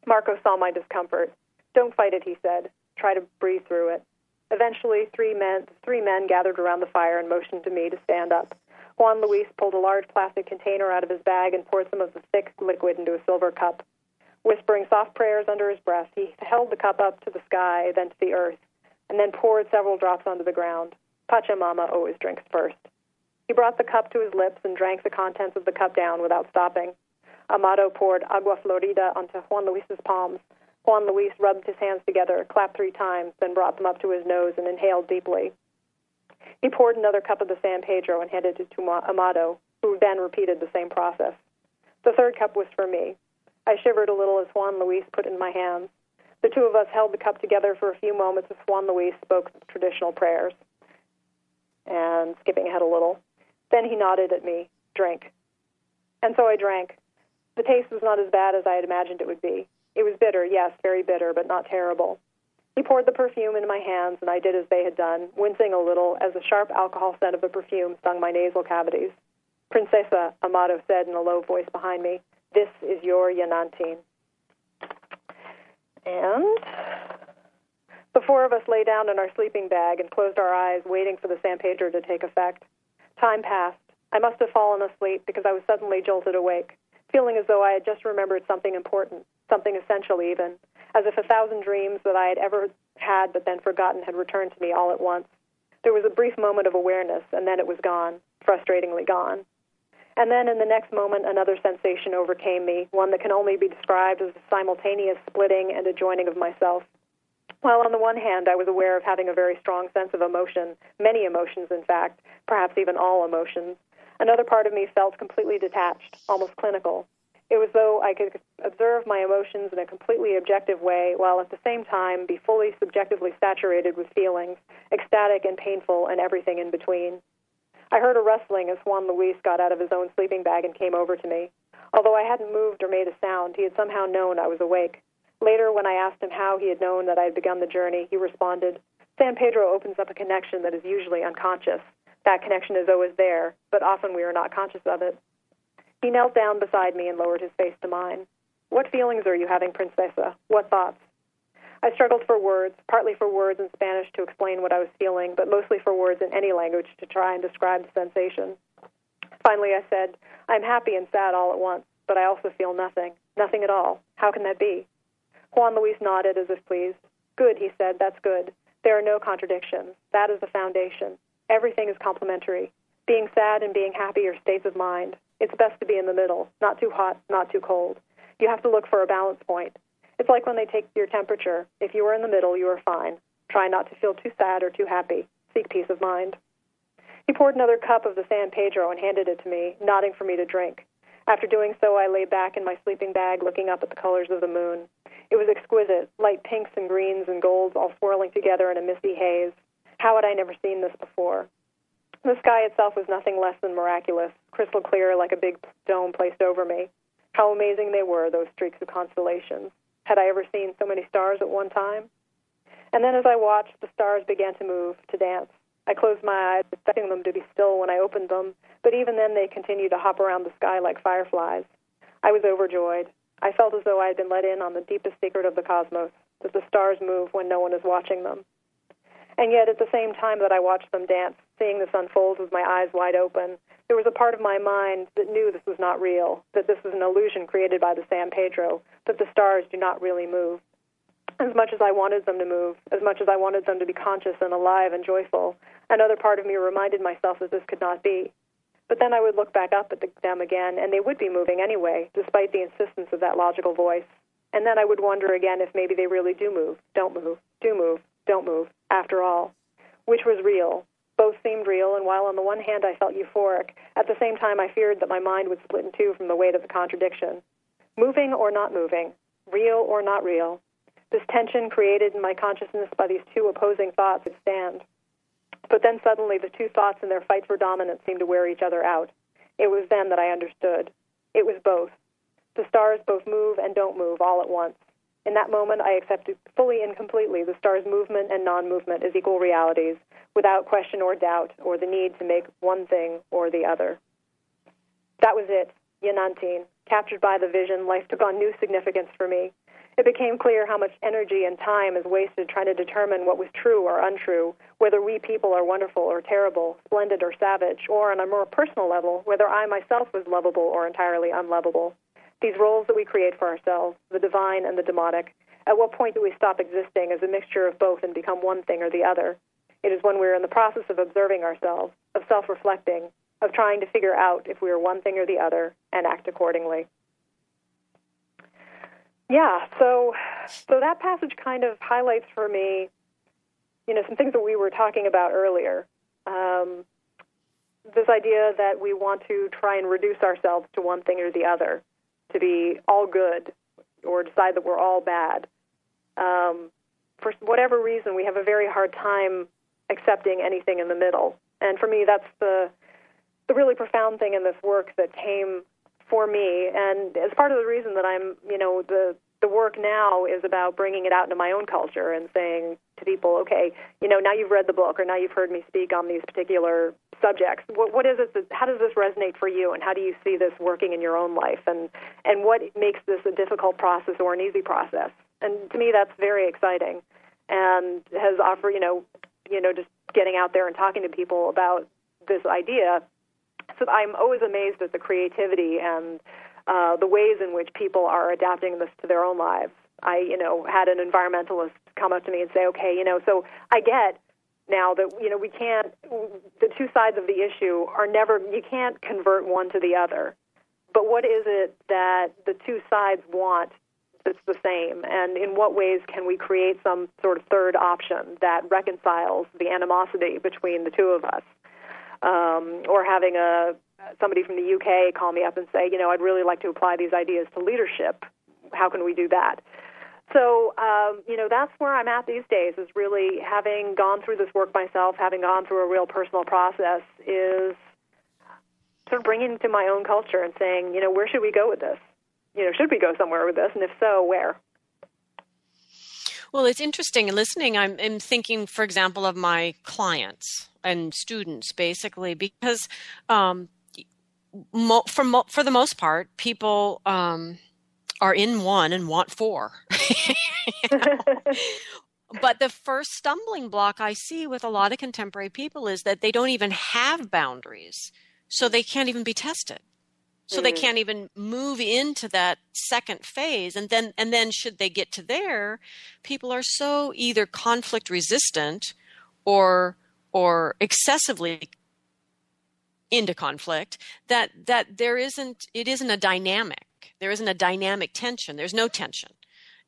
Marco saw my discomfort. Don't fight it, he said. Try to breathe through it. Eventually, three men, three men gathered around the fire and motioned to me to stand up. Juan Luis pulled a large plastic container out of his bag and poured some of the thick liquid into a silver cup. Whispering soft prayers under his breath, he held the cup up to the sky, then to the earth, and then poured several drops onto the ground. Pachamama always drinks first. He brought the cup to his lips and drank the contents of the cup down without stopping. Amado poured agua florida onto Juan Luis's palms. Juan Luis rubbed his hands together, clapped three times, then brought them up to his nose and inhaled deeply. He poured another cup of the San Pedro and handed it to Amado, who then repeated the same process. The third cup was for me. I shivered a little as Juan Luis put it in my hands. The two of us held the cup together for a few moments as Juan Luis spoke traditional prayers. And skipping ahead a little, then he nodded at me, drink. And so I drank. The taste was not as bad as I had imagined it would be. It was bitter, yes, very bitter, but not terrible. He poured the perfume into my hands, and I did as they had done, wincing a little as the sharp alcohol scent of the perfume stung my nasal cavities. Princesa, Amado said in a low voice behind me, this is your Yanantin. And the four of us lay down in our sleeping bag and closed our eyes, waiting for the San Pedro to take effect. Time passed. I must have fallen asleep because I was suddenly jolted awake, feeling as though I had just remembered something important, something essential even, as if a thousand dreams that I had ever had but then forgotten had returned to me all at once. There was a brief moment of awareness, and then it was gone, frustratingly gone. And then in the next moment, another sensation overcame me, one that can only be described as a simultaneous splitting and a joining of myself. While on the one hand, I was aware of having a very strong sense of emotion, many emotions, in fact, perhaps even all emotions, another part of me felt completely detached, almost clinical. It was as though I could observe my emotions in a completely objective way, while at the same time be fully subjectively saturated with feelings, ecstatic and painful, and everything in between. I heard a rustling as Juan Luis got out of his own sleeping bag and came over to me. Although I hadn't moved or made a sound, he had somehow known I was awake. Later, when I asked him how he had known that I had begun the journey, he responded, San Pedro opens up a connection that is usually unconscious. That connection is always there, but often we are not conscious of it. He knelt down beside me and lowered his face to mine. What feelings are you having, Princesa? What thoughts? I struggled for words, partly for words in Spanish to explain what I was feeling, but mostly for words in any language to try and describe the sensation. Finally, I said, I'm happy and sad all at once, but I also feel nothing. Nothing at all. How can that be? Juan Luis nodded as if pleased. Good, he said, that's good. There are no contradictions. That is the foundation. Everything is complementary. Being sad and being happy are states of mind. It's best to be in the middle, not too hot, not too cold. You have to look for a balance point. It's like when they take your temperature. If you are in the middle, you are fine. Try not to feel too sad or too happy. Seek peace of mind. He poured another cup of the San Pedro and handed it to me, nodding for me to drink. After doing so, I lay back in my sleeping bag, looking up at the colors of the moon. It was exquisite, light pinks and greens and golds all swirling together in a misty haze. How had I never seen this before? The sky itself was nothing less than miraculous, crystal clear like a big dome placed over me. How amazing they were, those streaks of constellations. Had I ever seen so many stars at one time? And then as I watched, the stars began to move, to dance. I closed my eyes, expecting them to be still when I opened them, but even then they continued to hop around the sky like fireflies. I was overjoyed. I felt as though I had been let in on the deepest secret of the cosmos, that the stars move when no one is watching them. And yet, at the same time that I watched them dance, seeing this unfold with my eyes wide open, there was a part of my mind that knew this was not real, that this was an illusion created by the San Pedro, that the stars do not really move. As much as I wanted them to move, as much as I wanted them to be conscious and alive and joyful, another part of me reminded myself that this could not be. But then I would look back up at them again, and they would be moving anyway, despite the insistence of that logical voice. And then I would wonder again if maybe they really do move, don't move, do move, don't move, after all. Which was real? Both seemed real, and while on the one hand I felt euphoric, at the same time I feared that my mind would split in two from the weight of the contradiction. Moving or not moving, real or not real, this tension created in my consciousness by these two opposing thoughts would stand. But then suddenly the two thoughts in their fight for dominance seemed to wear each other out. It was then that I understood. It was both. The stars both move and don't move all at once. In that moment, I accepted fully and completely the stars' movement and non movement as equal realities, without question or doubt, or the need to make one thing or the other. That was it, Yanantin. Captured by the vision, life took on new significance for me. It became clear how much energy and time is wasted trying to determine what was true or untrue, whether we people are wonderful or terrible, splendid or savage, or on a more personal level, whether I myself was lovable or entirely unlovable. These roles that we create for ourselves, the divine and the demonic, at what point do we stop existing as a mixture of both and become one thing or the other? It is when we're in the process of observing ourselves, of self reflecting, of trying to figure out if we are one thing or the other and act accordingly. Yeah, so so that passage kind of highlights for me, you know, some things that we were talking about earlier. Um, this idea that we want to try and reduce ourselves to one thing or the other, to be all good, or decide that we're all bad. Um, for whatever reason, we have a very hard time accepting anything in the middle. And for me, that's the the really profound thing in this work that came for me, and as part of the reason that I'm, you know, the the work now is about bringing it out into my own culture and saying to people, okay, you know, now you've read the book or now you've heard me speak on these particular subjects. What, what is it? That, how does this resonate for you, and how do you see this working in your own life, and and what makes this a difficult process or an easy process? And to me, that's very exciting, and has offered, you know, you know, just getting out there and talking to people about this idea so I'm always amazed at the creativity and uh, the ways in which people are adapting this to their own lives. I, you know, had an environmentalist come up to me and say, okay, you know, so I get now that you know we can't the two sides of the issue are never you can't convert one to the other. But what is it that the two sides want that's the same? And in what ways can we create some sort of third option that reconciles the animosity between the two of us um, or having a somebody from the UK call me up and say, you know, I'd really like to apply these ideas to leadership. How can we do that? So, um, you know, that's where I'm at these days. Is really having gone through this work myself, having gone through a real personal process, is sort of bringing to my own culture and saying, you know, where should we go with this? You know, should we go somewhere with this, and if so, where? Well, it's interesting. Listening, I'm, I'm thinking, for example, of my clients and students, basically, because um, mo- for mo- for the most part, people um, are in one and want four. but the first stumbling block I see with a lot of contemporary people is that they don't even have boundaries, so they can't even be tested so mm. they can't even move into that second phase and then and then should they get to there people are so either conflict resistant or or excessively into conflict that that there isn't it isn't a dynamic there isn't a dynamic tension there's no tension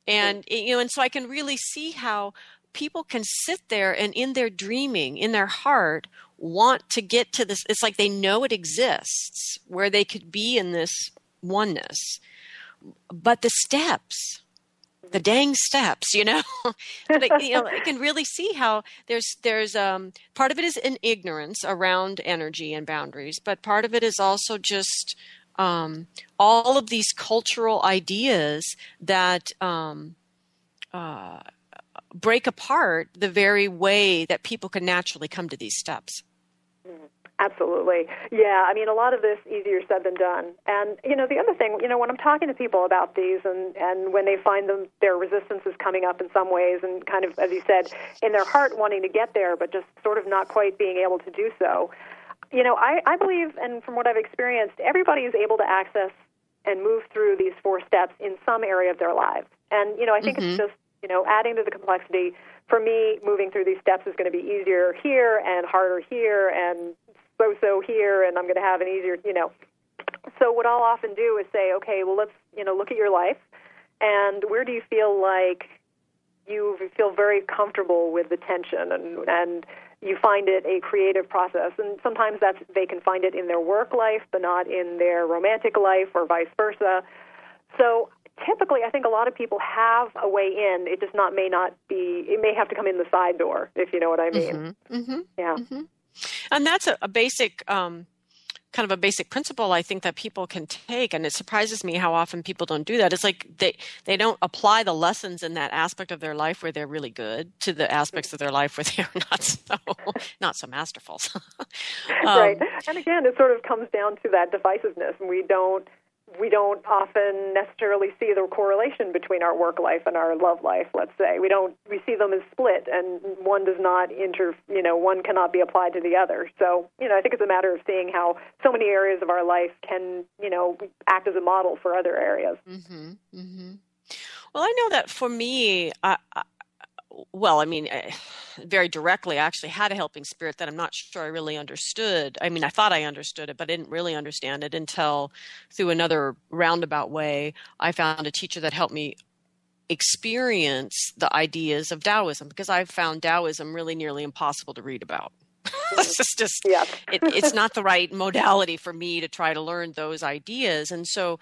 and mm. you know and so i can really see how people can sit there and in their dreaming in their heart want to get to this it's like they know it exists where they could be in this oneness. But the steps the dang steps you know? But, you know i can really see how there's there's um part of it is in ignorance around energy and boundaries but part of it is also just um all of these cultural ideas that um uh break apart the very way that people can naturally come to these steps Absolutely. Yeah, I mean, a lot of this easier said than done. And, you know, the other thing, you know, when I'm talking to people about these and, and when they find them, their resistance is coming up in some ways and kind of, as you said, in their heart wanting to get there, but just sort of not quite being able to do so. You know, I, I believe, and from what I've experienced, everybody is able to access and move through these four steps in some area of their lives. And, you know, I think mm-hmm. it's just, you know, adding to the complexity for me, moving through these steps is going to be easier here and harder here and so so here and I'm going to have an easier, you know. So what I'll often do is say, okay, well let's, you know, look at your life and where do you feel like you feel very comfortable with the tension and and you find it a creative process and sometimes that's they can find it in their work life but not in their romantic life or vice versa. So typically I think a lot of people have a way in. It just not may not be it may have to come in the side door, if you know what I mean. Mm-hmm. Mm-hmm. Yeah. Mm-hmm. And that's a, a basic um, kind of a basic principle I think that people can take, and it surprises me how often people don't do that. It's like they they don't apply the lessons in that aspect of their life where they're really good to the aspects of their life where they're not so not so masterful. um, right, and again, it sort of comes down to that divisiveness, and we don't we don't often necessarily see the correlation between our work life and our love life let's say. We don't we see them as split and one does not inter you know one cannot be applied to the other. So you know i think it's a matter of seeing how so many areas of our life can you know act as a model for other areas. Mm-hmm, mm-hmm. well i know that for me I, well, I mean, eh, very directly, I actually had a helping spirit that I'm not sure I really understood. I mean, I thought I understood it, but I didn't really understand it until through another roundabout way, I found a teacher that helped me experience the ideas of Taoism because I found Taoism really nearly impossible to read about. this is just yeah. it, it's not the right modality for me to try to learn those ideas and so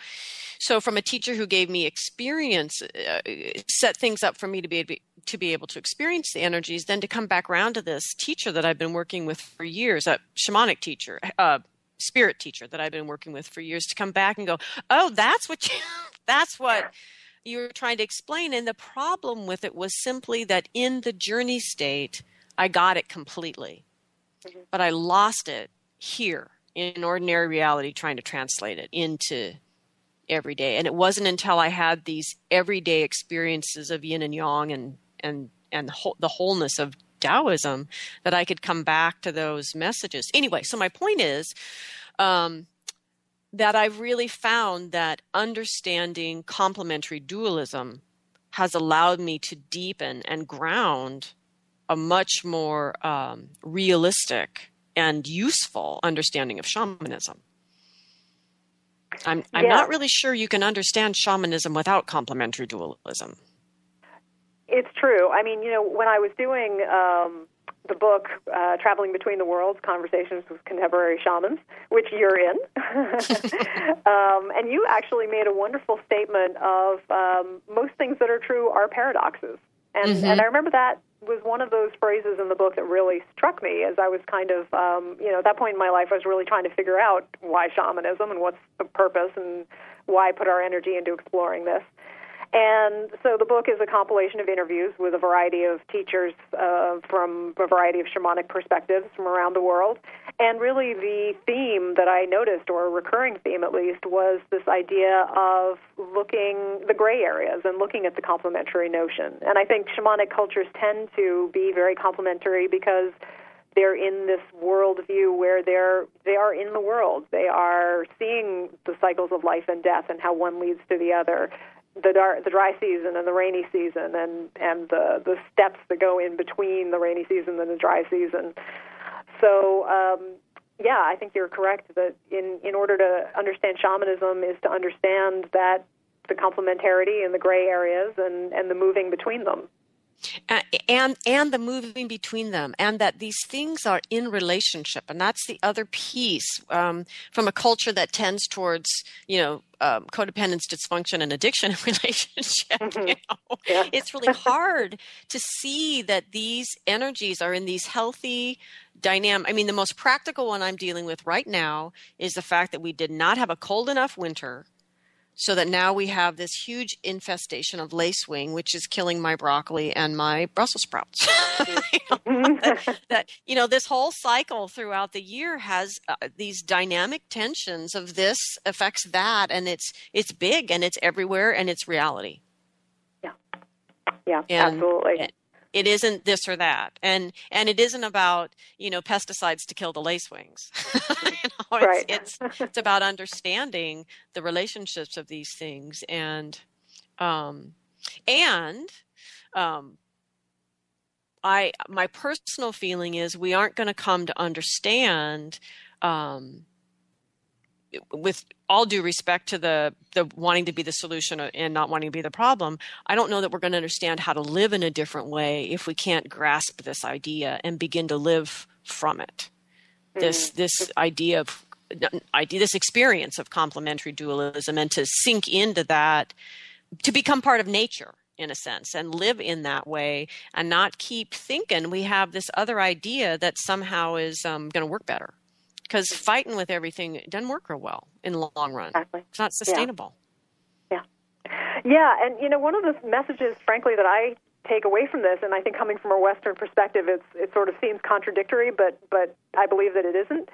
so from a teacher who gave me experience uh, set things up for me to be to be able to experience the energies, then to come back around to this teacher that I've been working with for years, a shamanic teacher, uh, spirit teacher that I've been working with for years, to come back and go, oh, that's what you, that's what you were trying to explain. And the problem with it was simply that in the journey state, I got it completely, mm-hmm. but I lost it here in ordinary reality, trying to translate it into every day. And it wasn't until I had these everyday experiences of yin and yang and and and the wholeness of Taoism that I could come back to those messages. Anyway, so my point is um, that I've really found that understanding complementary dualism has allowed me to deepen and ground a much more um, realistic and useful understanding of shamanism. I'm, I'm yeah. not really sure you can understand shamanism without complementary dualism. It's true. I mean, you know, when I was doing um, the book uh, Traveling Between the Worlds Conversations with Contemporary Shamans, which you're in, um, and you actually made a wonderful statement of um, most things that are true are paradoxes. And, mm-hmm. and I remember that was one of those phrases in the book that really struck me as I was kind of, um, you know, at that point in my life, I was really trying to figure out why shamanism and what's the purpose and why put our energy into exploring this. And so the book is a compilation of interviews with a variety of teachers uh, from a variety of shamanic perspectives from around the world. And really, the theme that I noticed, or a recurring theme at least, was this idea of looking the gray areas and looking at the complementary notion. And I think shamanic cultures tend to be very complementary because they're in this worldview where they're they are in the world. They are seeing the cycles of life and death and how one leads to the other the dar- the dry season and the rainy season and and the the steps that go in between the rainy season and the dry season. So um, yeah, I think you're correct that in in order to understand shamanism is to understand that the complementarity and the gray areas and and the moving between them and and the moving between them and that these things are in relationship and that's the other piece um, from a culture that tends towards you know um, codependence dysfunction and addiction in relationship mm-hmm. you know? yeah. it's really hard to see that these energies are in these healthy dynamic i mean the most practical one i'm dealing with right now is the fact that we did not have a cold enough winter so that now we have this huge infestation of lacewing, which is killing my broccoli and my Brussels sprouts. you know, that, that, you know, this whole cycle throughout the year has uh, these dynamic tensions of this affects that, and it's it's big and it's everywhere and it's reality. Yeah, yeah, and, absolutely it isn't this or that and and it isn't about you know pesticides to kill the lacewings you know, right. it's, it's it's about understanding the relationships of these things and um and um i my personal feeling is we aren't going to come to understand um with all due respect to the the wanting to be the solution and not wanting to be the problem, I don't know that we're going to understand how to live in a different way if we can't grasp this idea and begin to live from it. Mm-hmm. This this idea of idea this experience of complementary dualism and to sink into that to become part of nature in a sense and live in that way and not keep thinking we have this other idea that somehow is um, going to work better because fighting with everything doesn't work real well in the long run. Exactly. It's not sustainable. Yeah. yeah. Yeah, and you know, one of the messages, frankly, that I take away from this, and I think coming from a Western perspective, it's, it sort of seems contradictory, but but I believe that it isn't.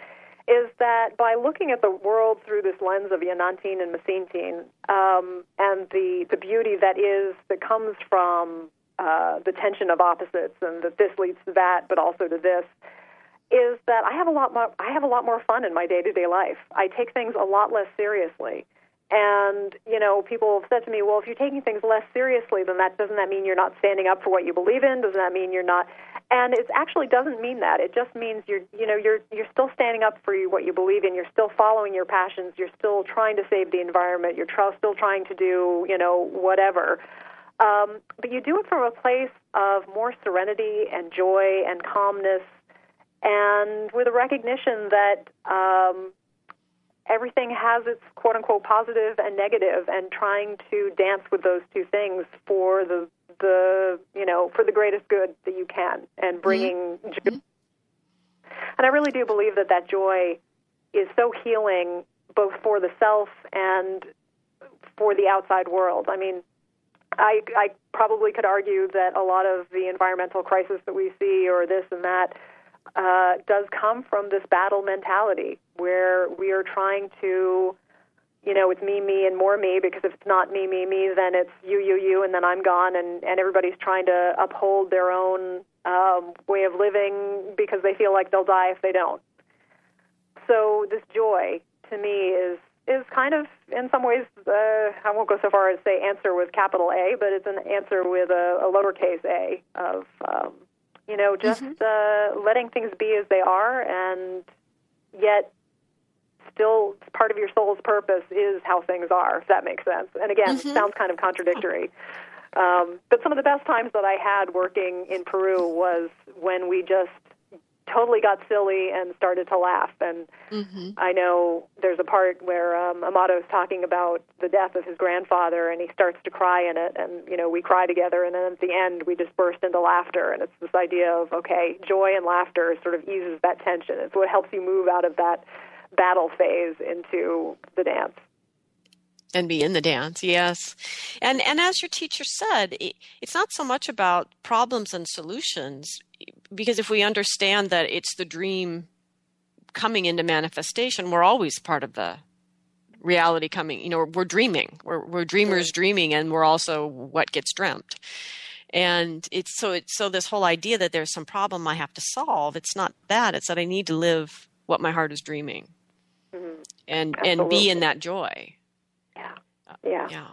Is that by looking at the world through this lens of Yanantin and Masintin, um, and the the beauty that is that comes from uh, the tension of opposites, and that this leads to that, but also to this, is that I have a lot more I have a lot more fun in my day to day life. I take things a lot less seriously. And, you know, people have said to me, well, if you're taking things less seriously, then that doesn't that mean you're not standing up for what you believe in? Doesn't that mean you're not? And it actually doesn't mean that. It just means you're, you know, you're you're still standing up for what you believe in. You're still following your passions. You're still trying to save the environment. You're tr- still trying to do, you know, whatever. Um, but you do it from a place of more serenity and joy and calmness, and with a recognition that um, everything has its quote unquote positive and negative and trying to dance with those two things for the the you know for the greatest good that you can and bringing mm-hmm. joy. and I really do believe that that joy is so healing both for the self and for the outside world. I mean, I I probably could argue that a lot of the environmental crisis that we see or this and that uh, does come from this battle mentality where we are trying to, you know, it's me, me, and more me because if it's not me, me, me, then it's you, you, you, and then I'm gone, and, and everybody's trying to uphold their own um, way of living because they feel like they'll die if they don't. So this joy to me is is kind of in some ways uh, I won't go so far as say answer with capital A, but it's an answer with a, a lowercase a of um, you know, just mm-hmm. uh, letting things be as they are, and yet still part of your soul's purpose is how things are. If that makes sense. And again, mm-hmm. it sounds kind of contradictory. Um, but some of the best times that I had working in Peru was when we just totally got silly and started to laugh. And mm-hmm. I know there's a part where um, is talking about the death of his grandfather, and he starts to cry in it, and you know we cry together, and then at the end we just burst into laughter, and it's this idea of okay, joy and laughter sort of eases that tension. It's what helps you move out of that battle phase into the dance and be in the dance yes and and as your teacher said it, it's not so much about problems and solutions because if we understand that it's the dream coming into manifestation we're always part of the reality coming you know we're dreaming we're, we're dreamers dreaming and we're also what gets dreamt and it's so it's so this whole idea that there's some problem i have to solve it's not that it's that i need to live what my heart is dreaming mm-hmm. and Absolutely. and be in that joy yeah. Yeah. Yeah.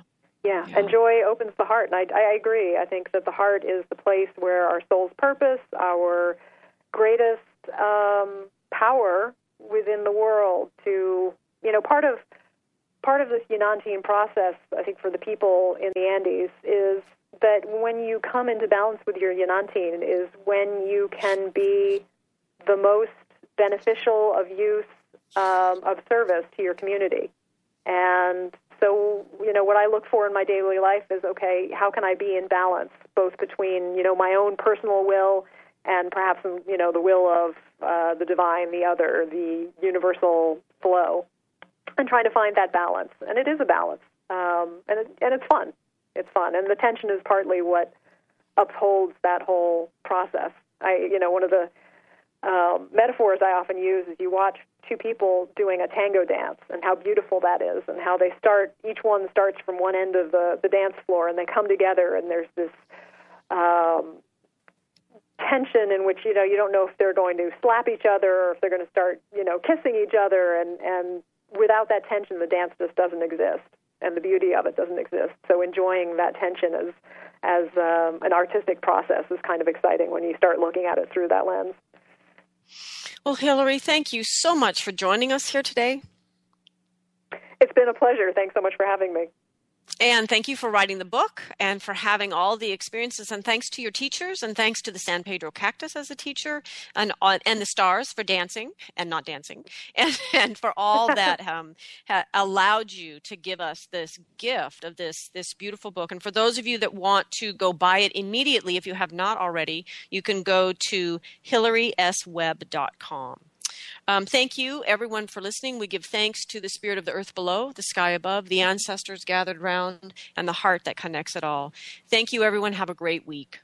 Yeah. and joy opens the heart, and I, I agree. I think that the heart is the place where our soul's purpose, our greatest um, power within the world. To you know, part of part of this Yanantin process, I think, for the people in the Andes is that when you come into balance with your Yanantin is when you can be the most beneficial of use um, of service to your community. And so, you know, what I look for in my daily life is okay, how can I be in balance, both between, you know, my own personal will and perhaps, you know, the will of uh, the divine, the other, the universal flow, and trying to find that balance. And it is a balance, um, and it, and it's fun. It's fun, and the tension is partly what upholds that whole process. I, you know, one of the um, metaphors I often use is you watch two people doing a tango dance and how beautiful that is and how they start each one starts from one end of the, the dance floor and they come together and there's this um, tension in which you know you don't know if they're going to slap each other or if they're going to start you know kissing each other and and without that tension the dance just doesn't exist and the beauty of it doesn't exist. So enjoying that tension as as um, an artistic process is kind of exciting when you start looking at it through that lens well, Hillary, thank you so much for joining us here today. It's been a pleasure. Thanks so much for having me. And thank you for writing the book and for having all the experiences. And thanks to your teachers, and thanks to the San Pedro Cactus as a teacher, and and the stars for dancing and not dancing, and and for all that um, ha- allowed you to give us this gift of this this beautiful book. And for those of you that want to go buy it immediately, if you have not already, you can go to hillaryswebb.com. Um, thank you, everyone, for listening. We give thanks to the spirit of the earth below, the sky above, the ancestors gathered round, and the heart that connects it all. Thank you, everyone. Have a great week.